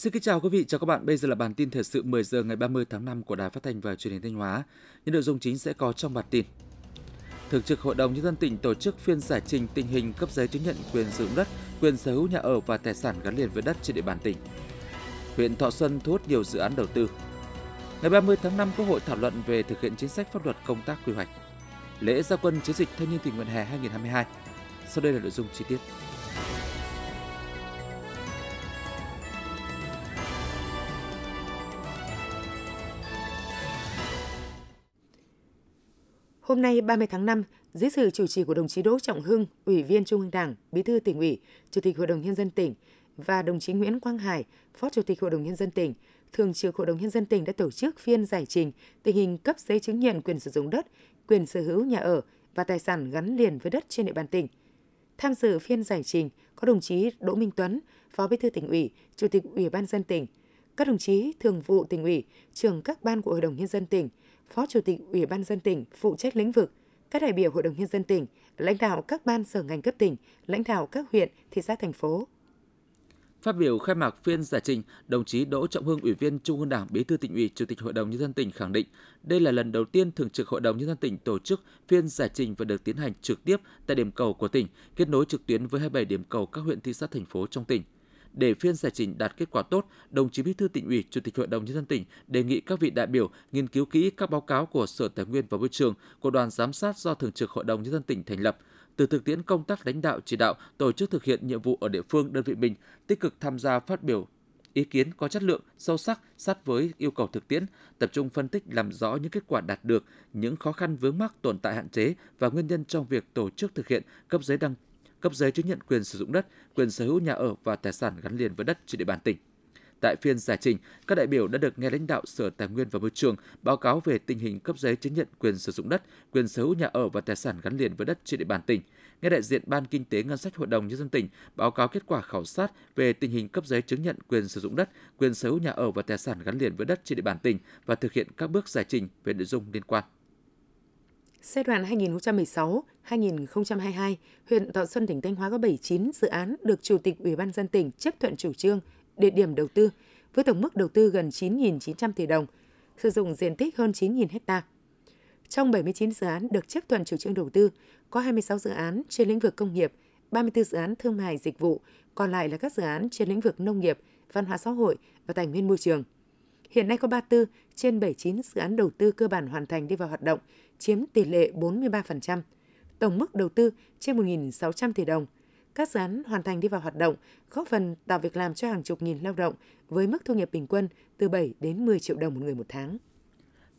Xin kính chào quý vị, chào các bạn. Bây giờ là bản tin thời sự 10 giờ ngày 30 tháng 5 của Đài Phát thanh và Truyền hình Thanh Hóa. Những nội dung chính sẽ có trong bản tin. Thường trực Hội đồng nhân dân tỉnh tổ chức phiên giải trình tình hình cấp giấy chứng nhận quyền sử dụng đất, quyền sở hữu nhà ở và tài sản gắn liền với đất trên địa bàn tỉnh. Huyện Thọ Xuân thu hút nhiều dự án đầu tư. Ngày 30 tháng 5, Quốc hội thảo luận về thực hiện chính sách pháp luật công tác quy hoạch. Lễ gia quân chiến dịch thanh niên tình nguyện hè 2022. Sau đây là nội dung chi tiết. Hôm nay 30 tháng 5, dưới sự chủ trì của đồng chí Đỗ Trọng Hưng, Ủy viên Trung ương Đảng, Bí thư tỉnh ủy, Chủ tịch Hội đồng nhân dân tỉnh và đồng chí Nguyễn Quang Hải, Phó Chủ tịch Hội đồng nhân dân tỉnh, Thường trực Hội đồng nhân dân tỉnh đã tổ chức phiên giải trình tình hình cấp giấy chứng nhận quyền sử dụng đất, quyền sở hữu nhà ở và tài sản gắn liền với đất trên địa bàn tỉnh. Tham dự phiên giải trình có đồng chí Đỗ Minh Tuấn, Phó Bí thư tỉnh ủy, Chủ tịch Ủy ban dân tỉnh, các đồng chí thường vụ tỉnh ủy, trưởng các ban của Hội đồng nhân dân tỉnh, Phó Chủ tịch Ủy ban dân tỉnh phụ trách lĩnh vực, các đại biểu Hội đồng nhân dân tỉnh, lãnh đạo các ban sở ngành cấp tỉnh, lãnh đạo các huyện, thị xã thành phố. Phát biểu khai mạc phiên giải trình, đồng chí Đỗ Trọng Hưng, Ủy viên Trung ương Đảng, Bí thư tỉnh ủy, Chủ tịch Hội đồng nhân dân tỉnh khẳng định, đây là lần đầu tiên Thường trực Hội đồng nhân dân tỉnh tổ chức phiên giải trình và được tiến hành trực tiếp tại điểm cầu của tỉnh, kết nối trực tuyến với 27 điểm cầu các huyện thị xã thành phố trong tỉnh. Để phiên giải trình đạt kết quả tốt, đồng chí Bí thư tỉnh ủy, Chủ tịch Hội đồng nhân dân tỉnh đề nghị các vị đại biểu nghiên cứu kỹ các báo cáo của Sở Tài nguyên và Môi trường, của đoàn giám sát do Thường trực Hội đồng nhân dân tỉnh thành lập, từ thực tiễn công tác lãnh đạo chỉ đạo, tổ chức thực hiện nhiệm vụ ở địa phương đơn vị mình, tích cực tham gia phát biểu ý kiến có chất lượng, sâu sắc, sát với yêu cầu thực tiễn, tập trung phân tích làm rõ những kết quả đạt được, những khó khăn vướng mắc tồn tại hạn chế và nguyên nhân trong việc tổ chức thực hiện cấp giấy đăng cấp giấy chứng nhận quyền sử dụng đất, quyền sở hữu nhà ở và tài sản gắn liền với đất trên địa bàn tỉnh. Tại phiên giải trình, các đại biểu đã được nghe lãnh đạo Sở Tài nguyên và Môi trường báo cáo về tình hình cấp giấy chứng nhận quyền sử dụng đất, quyền sở hữu nhà ở và tài sản gắn liền với đất trên địa bàn tỉnh. Nghe đại diện Ban Kinh tế Ngân sách Hội đồng Nhân dân tỉnh báo cáo kết quả khảo sát về tình hình cấp giấy chứng nhận quyền sử dụng đất, quyền sở hữu nhà ở và tài sản gắn liền với đất trên địa bàn tỉnh và thực hiện các bước giải trình về nội dung liên quan. Giai đoạn 2016-2022, huyện Thọ Xuân, tỉnh Thanh Hóa có 79 dự án được Chủ tịch Ủy ban dân tỉnh chấp thuận chủ trương, địa điểm đầu tư với tổng mức đầu tư gần 9.900 tỷ đồng, sử dụng diện tích hơn 9.000 hecta. Trong 79 dự án được chấp thuận chủ trương đầu tư, có 26 dự án trên lĩnh vực công nghiệp, 34 dự án thương mại dịch vụ, còn lại là các dự án trên lĩnh vực nông nghiệp, văn hóa xã hội và tài nguyên môi trường. Hiện nay có 34 trên 79 dự án đầu tư cơ bản hoàn thành đi vào hoạt động, chiếm tỷ lệ 43%. Tổng mức đầu tư trên 1.600 tỷ đồng. Các dự án hoàn thành đi vào hoạt động, góp phần tạo việc làm cho hàng chục nghìn lao động với mức thu nhập bình quân từ 7 đến 10 triệu đồng một người một tháng.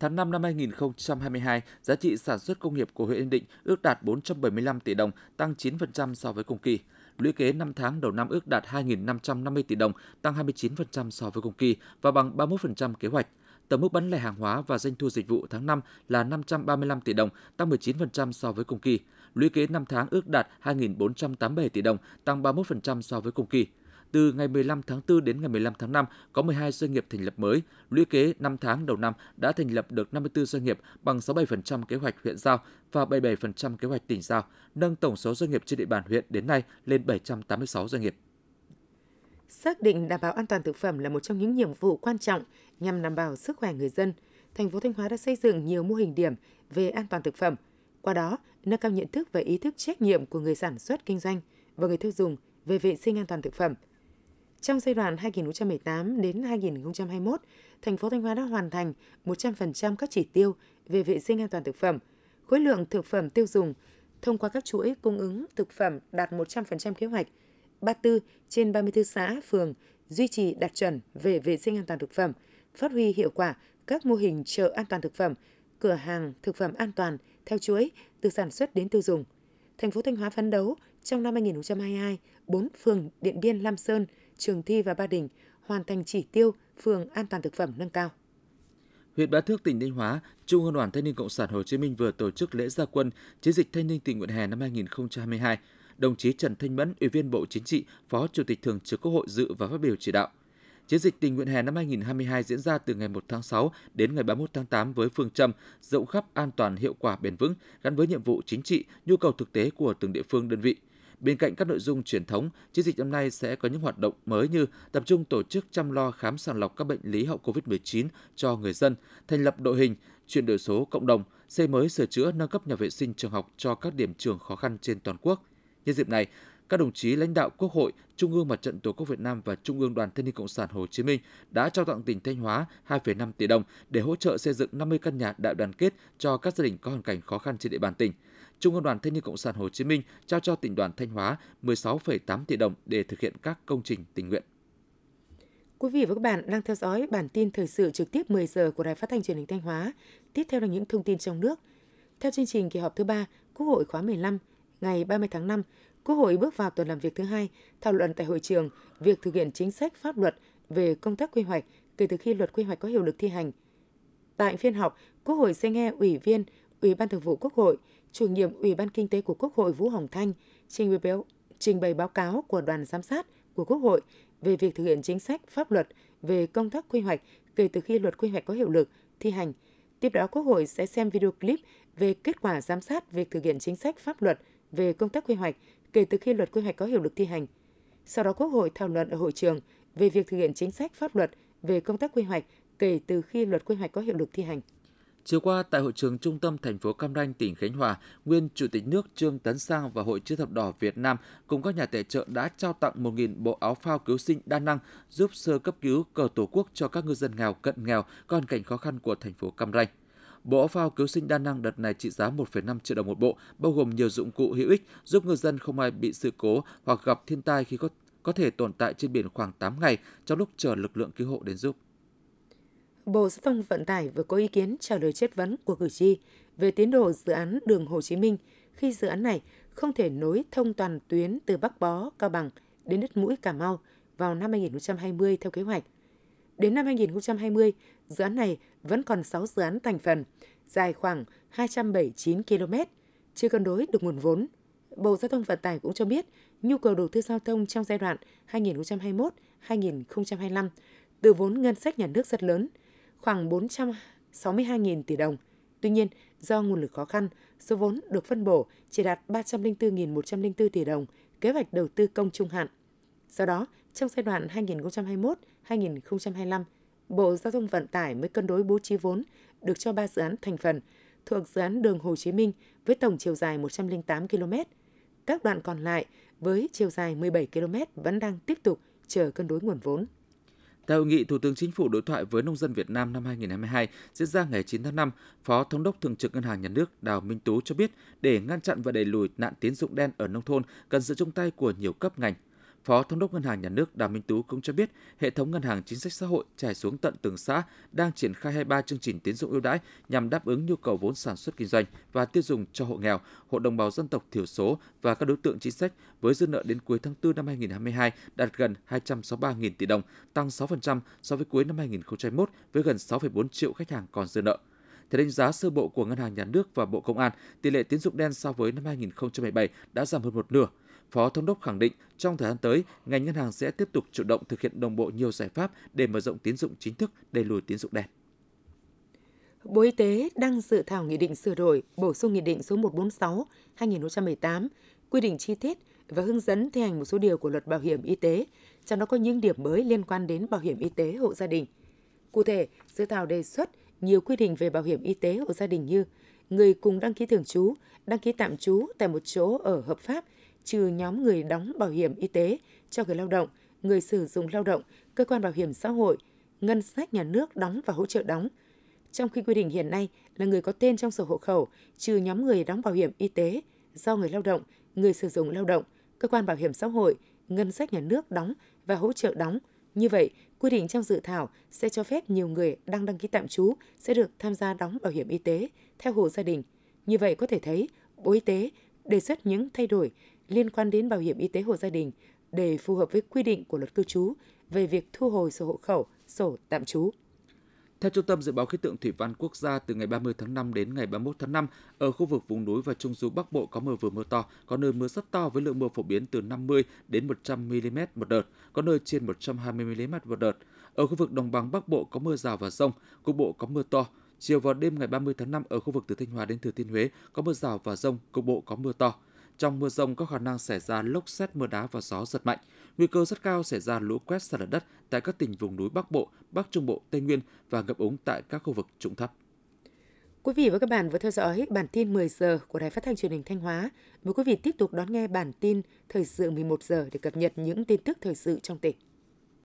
Tháng 5 năm 2022, giá trị sản xuất công nghiệp của huyện Yên Định ước đạt 475 tỷ đồng, tăng 9% so với cùng kỳ. Lũy kế 5 tháng đầu năm ước đạt 2.550 tỷ đồng, tăng 29% so với cùng kỳ và bằng 31% kế hoạch. Tổng mức bán lẻ hàng hóa và doanh thu dịch vụ tháng 5 là 535 tỷ đồng, tăng 19% so với cùng kỳ. Lũy kế 5 tháng ước đạt 2.487 tỷ đồng, tăng 31% so với cùng kỳ. Từ ngày 15 tháng 4 đến ngày 15 tháng 5, có 12 doanh nghiệp thành lập mới. Lũy kế 5 tháng đầu năm đã thành lập được 54 doanh nghiệp bằng 67% kế hoạch huyện giao và 77% kế hoạch tỉnh giao, nâng tổng số doanh nghiệp trên địa bàn huyện đến nay lên 786 doanh nghiệp. Xác định đảm bảo an toàn thực phẩm là một trong những nhiệm vụ quan trọng nhằm đảm bảo sức khỏe người dân. Thành phố Thanh Hóa đã xây dựng nhiều mô hình điểm về an toàn thực phẩm. Qua đó, nâng cao nhận thức và ý thức trách nhiệm của người sản xuất kinh doanh và người tiêu dùng về vệ sinh an toàn thực phẩm. Trong giai đoạn 2018 đến 2021, thành phố Thanh Hóa đã hoàn thành 100% các chỉ tiêu về vệ sinh an toàn thực phẩm. Khối lượng thực phẩm tiêu dùng thông qua các chuỗi cung ứng thực phẩm đạt 100% kế hoạch – 34 trên 34 xã, phường duy trì đạt chuẩn về vệ sinh an toàn thực phẩm, phát huy hiệu quả các mô hình chợ an toàn thực phẩm, cửa hàng thực phẩm an toàn theo chuỗi từ sản xuất đến tiêu dùng. Thành phố Thanh Hóa phấn đấu trong năm 2022, 4 phường Điện Biên, Lam Sơn, Trường Thi và Ba Đình hoàn thành chỉ tiêu phường an toàn thực phẩm nâng cao. Huyện Bá Thước, tỉnh Thanh Hóa, Trung ương Đoàn Thanh niên Cộng sản Hồ Chí Minh vừa tổ chức lễ gia quân chiến dịch thanh niên tình nguyện hè năm 2022 đồng chí Trần Thanh Mẫn, Ủy viên Bộ Chính trị, Phó Chủ tịch Thường trực Quốc hội dự và phát biểu chỉ đạo. Chiến dịch tình nguyện hè năm 2022 diễn ra từ ngày 1 tháng 6 đến ngày 31 tháng 8 với phương châm rộng khắp an toàn hiệu quả bền vững gắn với nhiệm vụ chính trị, nhu cầu thực tế của từng địa phương đơn vị. Bên cạnh các nội dung truyền thống, chiến dịch năm nay sẽ có những hoạt động mới như tập trung tổ chức chăm lo khám sàng lọc các bệnh lý hậu COVID-19 cho người dân, thành lập đội hình, chuyển đổi số cộng đồng, xây mới sửa chữa nâng cấp nhà vệ sinh trường học cho các điểm trường khó khăn trên toàn quốc. Nhân dịp này, các đồng chí lãnh đạo Quốc hội, Trung ương Mặt trận Tổ quốc Việt Nam và Trung ương Đoàn Thanh niên Cộng sản Hồ Chí Minh đã trao tặng tỉnh Thanh Hóa 2,5 tỷ đồng để hỗ trợ xây dựng 50 căn nhà đại đoàn kết cho các gia đình có hoàn cảnh khó khăn trên địa bàn tỉnh. Trung ương Đoàn Thanh niên Cộng sản Hồ Chí Minh trao cho tỉnh đoàn Thanh Hóa 16,8 tỷ đồng để thực hiện các công trình tình nguyện. Quý vị và các bạn đang theo dõi bản tin thời sự trực tiếp 10 giờ của Đài Phát thanh Truyền hình Thanh Hóa. Tiếp theo là những thông tin trong nước. Theo chương trình kỳ họp thứ ba Quốc hội khóa 15 ngày 30 tháng 5, Quốc hội bước vào tuần làm việc thứ hai, thảo luận tại hội trường việc thực hiện chính sách pháp luật về công tác quy hoạch kể từ khi luật quy hoạch có hiệu lực thi hành. Tại phiên họp, Quốc hội sẽ nghe Ủy viên Ủy ban Thường vụ Quốc hội, chủ nhiệm Ủy ban Kinh tế của Quốc hội Vũ Hồng Thanh trình bày, trình bày báo cáo của đoàn giám sát của Quốc hội về việc thực hiện chính sách pháp luật về công tác quy hoạch kể từ khi luật quy hoạch có hiệu lực thi hành. Tiếp đó, Quốc hội sẽ xem video clip về kết quả giám sát việc thực hiện chính sách pháp luật về công tác quy hoạch kể từ khi luật quy hoạch có hiệu lực thi hành. Sau đó Quốc hội thảo luận ở hội trường về việc thực hiện chính sách pháp luật về công tác quy hoạch kể từ khi luật quy hoạch có hiệu lực thi hành. Chiều qua tại hội trường trung tâm thành phố Cam Ranh, tỉnh Khánh Hòa, nguyên Chủ tịch nước Trương Tấn Sang và Hội chữ thập đỏ Việt Nam cùng các nhà tài trợ đã trao tặng 1.000 bộ áo phao cứu sinh đa năng giúp sơ cấp cứu cờ tổ quốc cho các ngư dân nghèo cận nghèo có hoàn cảnh khó khăn của thành phố Cam Ranh. Bộ phao cứu sinh đa năng đợt này trị giá 1,5 triệu đồng một bộ, bao gồm nhiều dụng cụ hữu ích giúp ngư dân không ai bị sự cố hoặc gặp thiên tai khi có có thể tồn tại trên biển khoảng 8 ngày trong lúc chờ lực lượng cứu hộ đến giúp. Bộ Giao thông Vận tải vừa có ý kiến trả lời chất vấn của cử tri về tiến độ dự án đường Hồ Chí Minh khi dự án này không thể nối thông toàn tuyến từ Bắc Bó, Cao Bằng đến đất mũi Cà Mau vào năm 2020 theo kế hoạch. Đến năm 2020, dự án này vẫn còn 6 dự án thành phần, dài khoảng 279 km, chưa cân đối được nguồn vốn. Bộ Giao thông Vận tải cũng cho biết nhu cầu đầu tư giao thông trong giai đoạn 2021-2025 từ vốn ngân sách nhà nước rất lớn, khoảng 462.000 tỷ đồng. Tuy nhiên, do nguồn lực khó khăn, số vốn được phân bổ chỉ đạt 304.104 tỷ đồng, kế hoạch đầu tư công trung hạn. Do đó, trong giai đoạn 2021-2025, Bộ Giao thông Vận tải mới cân đối bố trí vốn được cho 3 dự án thành phần thuộc dự án đường Hồ Chí Minh với tổng chiều dài 108 km. Các đoạn còn lại với chiều dài 17 km vẫn đang tiếp tục chờ cân đối nguồn vốn. Tại hội nghị Thủ tướng Chính phủ đối thoại với nông dân Việt Nam năm 2022 diễn ra ngày 9 tháng 5, Phó Thống đốc Thường trực Ngân hàng Nhà nước Đào Minh Tú cho biết để ngăn chặn và đẩy lùi nạn tín dụng đen ở nông thôn cần sự chung tay của nhiều cấp ngành, Phó Thống đốc Ngân hàng Nhà nước Đào Minh Tú cũng cho biết, hệ thống ngân hàng chính sách xã hội trải xuống tận từng xã đang triển khai 23 chương trình tín dụng ưu đãi nhằm đáp ứng nhu cầu vốn sản xuất kinh doanh và tiêu dùng cho hộ nghèo, hộ đồng bào dân tộc thiểu số và các đối tượng chính sách với dư nợ đến cuối tháng 4 năm 2022 đạt gần 263.000 tỷ đồng, tăng 6% so với cuối năm 2021 với gần 6,4 triệu khách hàng còn dư nợ. Theo đánh giá sơ bộ của Ngân hàng Nhà nước và Bộ Công an, tỷ lệ tín dụng đen so với năm 2017 đã giảm hơn một nửa. Phó Thống đốc khẳng định trong thời gian tới, ngành ngân hàng sẽ tiếp tục chủ động thực hiện đồng bộ nhiều giải pháp để mở rộng tín dụng chính thức, đẩy lùi tín dụng đen. Bộ Y tế đang dự thảo nghị định sửa đổi, bổ sung nghị định số 146/2018 quy định chi tiết và hướng dẫn thi hành một số điều của luật bảo hiểm y tế, trong đó có những điểm mới liên quan đến bảo hiểm y tế hộ gia đình. Cụ thể, dự thảo đề xuất nhiều quy định về bảo hiểm y tế hộ gia đình như người cùng đăng ký thường trú, đăng ký tạm trú tại một chỗ ở hợp pháp trừ nhóm người đóng bảo hiểm y tế cho người lao động, người sử dụng lao động, cơ quan bảo hiểm xã hội, ngân sách nhà nước đóng và hỗ trợ đóng. Trong khi quy định hiện nay là người có tên trong sổ hộ khẩu, trừ nhóm người đóng bảo hiểm y tế do người lao động, người sử dụng lao động, cơ quan bảo hiểm xã hội, ngân sách nhà nước đóng và hỗ trợ đóng. Như vậy, quy định trong dự thảo sẽ cho phép nhiều người đang đăng ký tạm trú sẽ được tham gia đóng bảo hiểm y tế theo hộ gia đình. Như vậy có thể thấy, Bộ Y tế đề xuất những thay đổi liên quan đến bảo hiểm y tế hộ gia đình để phù hợp với quy định của luật cư trú về việc thu hồi sổ hộ khẩu, sổ tạm trú. Theo Trung tâm Dự báo Khí tượng Thủy văn Quốc gia, từ ngày 30 tháng 5 đến ngày 31 tháng 5, ở khu vực vùng núi và trung du Bắc Bộ có mưa vừa mưa to, có nơi mưa rất to với lượng mưa phổ biến từ 50 đến 100 mm một đợt, có nơi trên 120 mm một đợt. Ở khu vực đồng bằng Bắc Bộ có mưa rào và rông, cục bộ có mưa to. Chiều vào đêm ngày 30 tháng 5 ở khu vực từ Thanh Hóa đến Thừa Thiên Huế có mưa rào và rông, cục bộ có mưa to. Trong mưa rông có khả năng xảy ra lốc xét mưa đá và gió giật mạnh. Nguy cơ rất cao xảy ra lũ quét sạt lở đất tại các tỉnh vùng núi Bắc Bộ, Bắc Trung Bộ, Tây Nguyên và ngập úng tại các khu vực trũng thấp. Quý vị và các bạn vừa theo dõi bản tin 10 giờ của Đài Phát thanh Truyền hình Thanh Hóa. Mời quý vị tiếp tục đón nghe bản tin thời sự 11 giờ để cập nhật những tin tức thời sự trong tỉnh.